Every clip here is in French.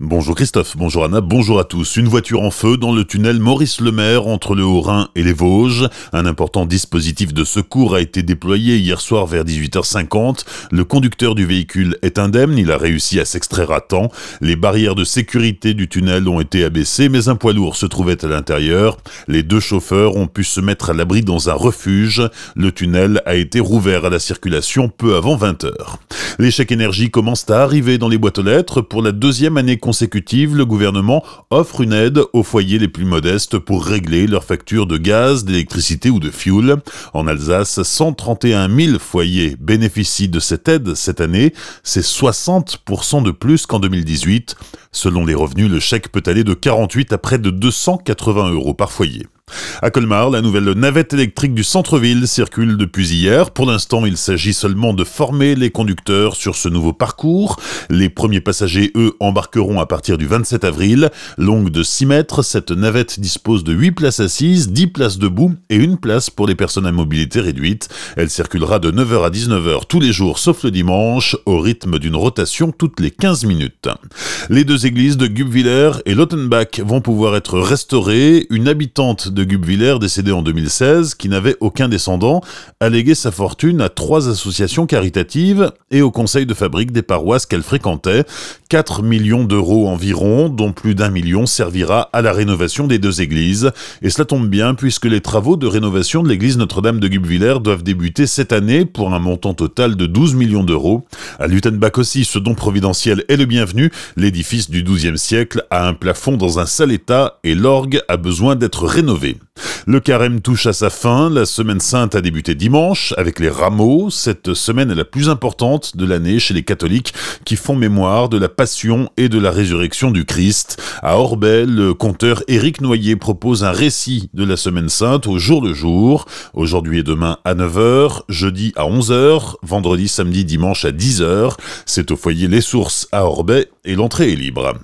Bonjour Christophe, bonjour Anna, bonjour à tous. Une voiture en feu dans le tunnel Maurice Lemaire entre le Haut-Rhin et les Vosges. Un important dispositif de secours a été déployé hier soir vers 18h50. Le conducteur du véhicule est indemne, il a réussi à s'extraire à temps. Les barrières de sécurité du tunnel ont été abaissées, mais un poids lourd se trouvait à l'intérieur. Les deux chauffeurs ont pu se mettre à l'abri dans un refuge. Le tunnel a été rouvert à la circulation peu avant 20h. Les chèques énergie commencent à arriver dans les boîtes aux lettres pour la deuxième année consécutive, le gouvernement offre une aide aux foyers les plus modestes pour régler leurs factures de gaz, d'électricité ou de fuel. En Alsace, 131 000 foyers bénéficient de cette aide cette année. C'est 60% de plus qu'en 2018. Selon les revenus, le chèque peut aller de 48 à près de 280 euros par foyer. À Colmar, la nouvelle navette électrique du centre-ville circule depuis hier. Pour l'instant, il s'agit seulement de former les conducteurs sur ce nouveau parcours. Les premiers passagers, eux, embarqueront à partir du 27 avril. Longue de 6 mètres, cette navette dispose de 8 places assises, 10 places debout et une place pour les personnes à mobilité réduite. Elle circulera de 9h à 19h tous les jours sauf le dimanche, au rythme d'une rotation toutes les 15 minutes. Les deux églises de Gubwiller et Lottenbach vont pouvoir être restaurées. Une habitante de Gubwiller, décédé en 2016, qui n'avait aucun descendant, a légué sa fortune à trois associations caritatives et au conseil de fabrique des paroisses qu'elle fréquentait. 4 millions d'euros environ, dont plus d'un million servira à la rénovation des deux églises. Et cela tombe bien puisque les travaux de rénovation de l'église Notre-Dame de Gubwiller doivent débuter cette année pour un montant total de 12 millions d'euros. À Lutenbach aussi, ce don providentiel est le bienvenu. L'édifice du XIIe siècle a un plafond dans un sale état et l'orgue a besoin d'être rénové. Prinzip. Le carême touche à sa fin, la semaine sainte a débuté dimanche avec les rameaux. Cette semaine est la plus importante de l'année chez les catholiques qui font mémoire de la passion et de la résurrection du Christ. À Orbel, le conteur Éric Noyer propose un récit de la semaine sainte au jour le jour, aujourd'hui et demain à 9h, jeudi à 11h, vendredi, samedi, dimanche à 10h. C'est au foyer Les Sources à Orbet et l'entrée est libre.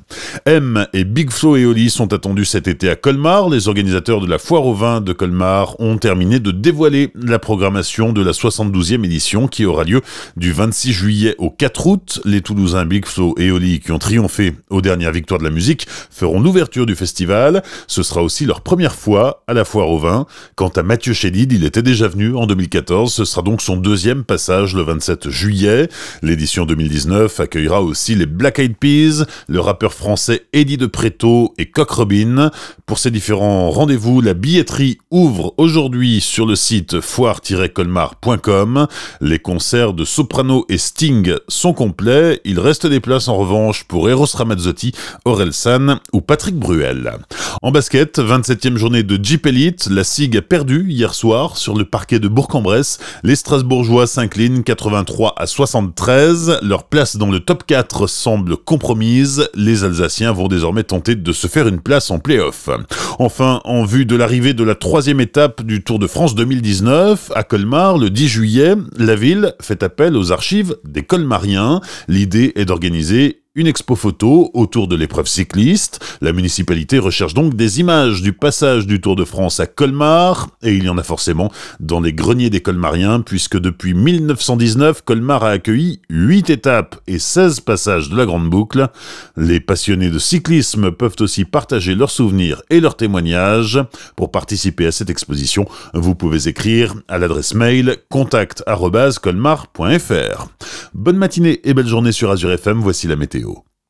M et Big Flo et Oli sont attendus cet été à Colmar. Les organisateurs de la foire au vin de Colmar ont terminé de dévoiler la programmation de la 72e édition qui aura lieu du 26 juillet au 4 août. Les Toulousains Big Flo et Oli qui ont triomphé aux dernières victoires de la musique feront l'ouverture du festival. Ce sera aussi leur première fois à la foire au vin. Quant à Mathieu Chédid, il était déjà venu en 2014. Ce sera donc son deuxième passage le 27 juillet. L'édition 2019 accueillera aussi les Black Eyed Peas, le rappeur français Eddie de Preto et Coq Robin. Pour ces différents rendez-vous, la billetterie ouvre aujourd'hui sur le site foire-colmar.com. Les concerts de Soprano et Sting sont complets. Il reste des places en revanche pour Eros Ramazzotti, Aurel San ou Patrick Bruel. En basket, 27e journée de Jeep Elite, la SIG a perdu hier soir sur le parquet de Bourg-en-Bresse. Les Strasbourgeois s'inclinent 83 à 73. Leur place dans le top 4 semble compromise. Les Alsaciens vont désormais tenter de se faire une place en play-off. Enfin, en vue de l'arrivée de la troisième étape du Tour de France 2019, à Colmar, le 10 juillet, la ville fait appel aux archives des Colmariens. L'idée est d'organiser une expo photo autour de l'épreuve cycliste. La municipalité recherche donc des images du passage du Tour de France à Colmar, et il y en a forcément dans les greniers des Colmariens, puisque depuis 1919, Colmar a accueilli 8 étapes et 16 passages de la Grande Boucle. Les passionnés de cyclisme peuvent aussi partager leurs souvenirs et leurs témoignages. Pour participer à cette exposition, vous pouvez écrire à l'adresse mail contact.colmar.fr. Bonne matinée et belle journée sur Azure FM, voici la météo. you.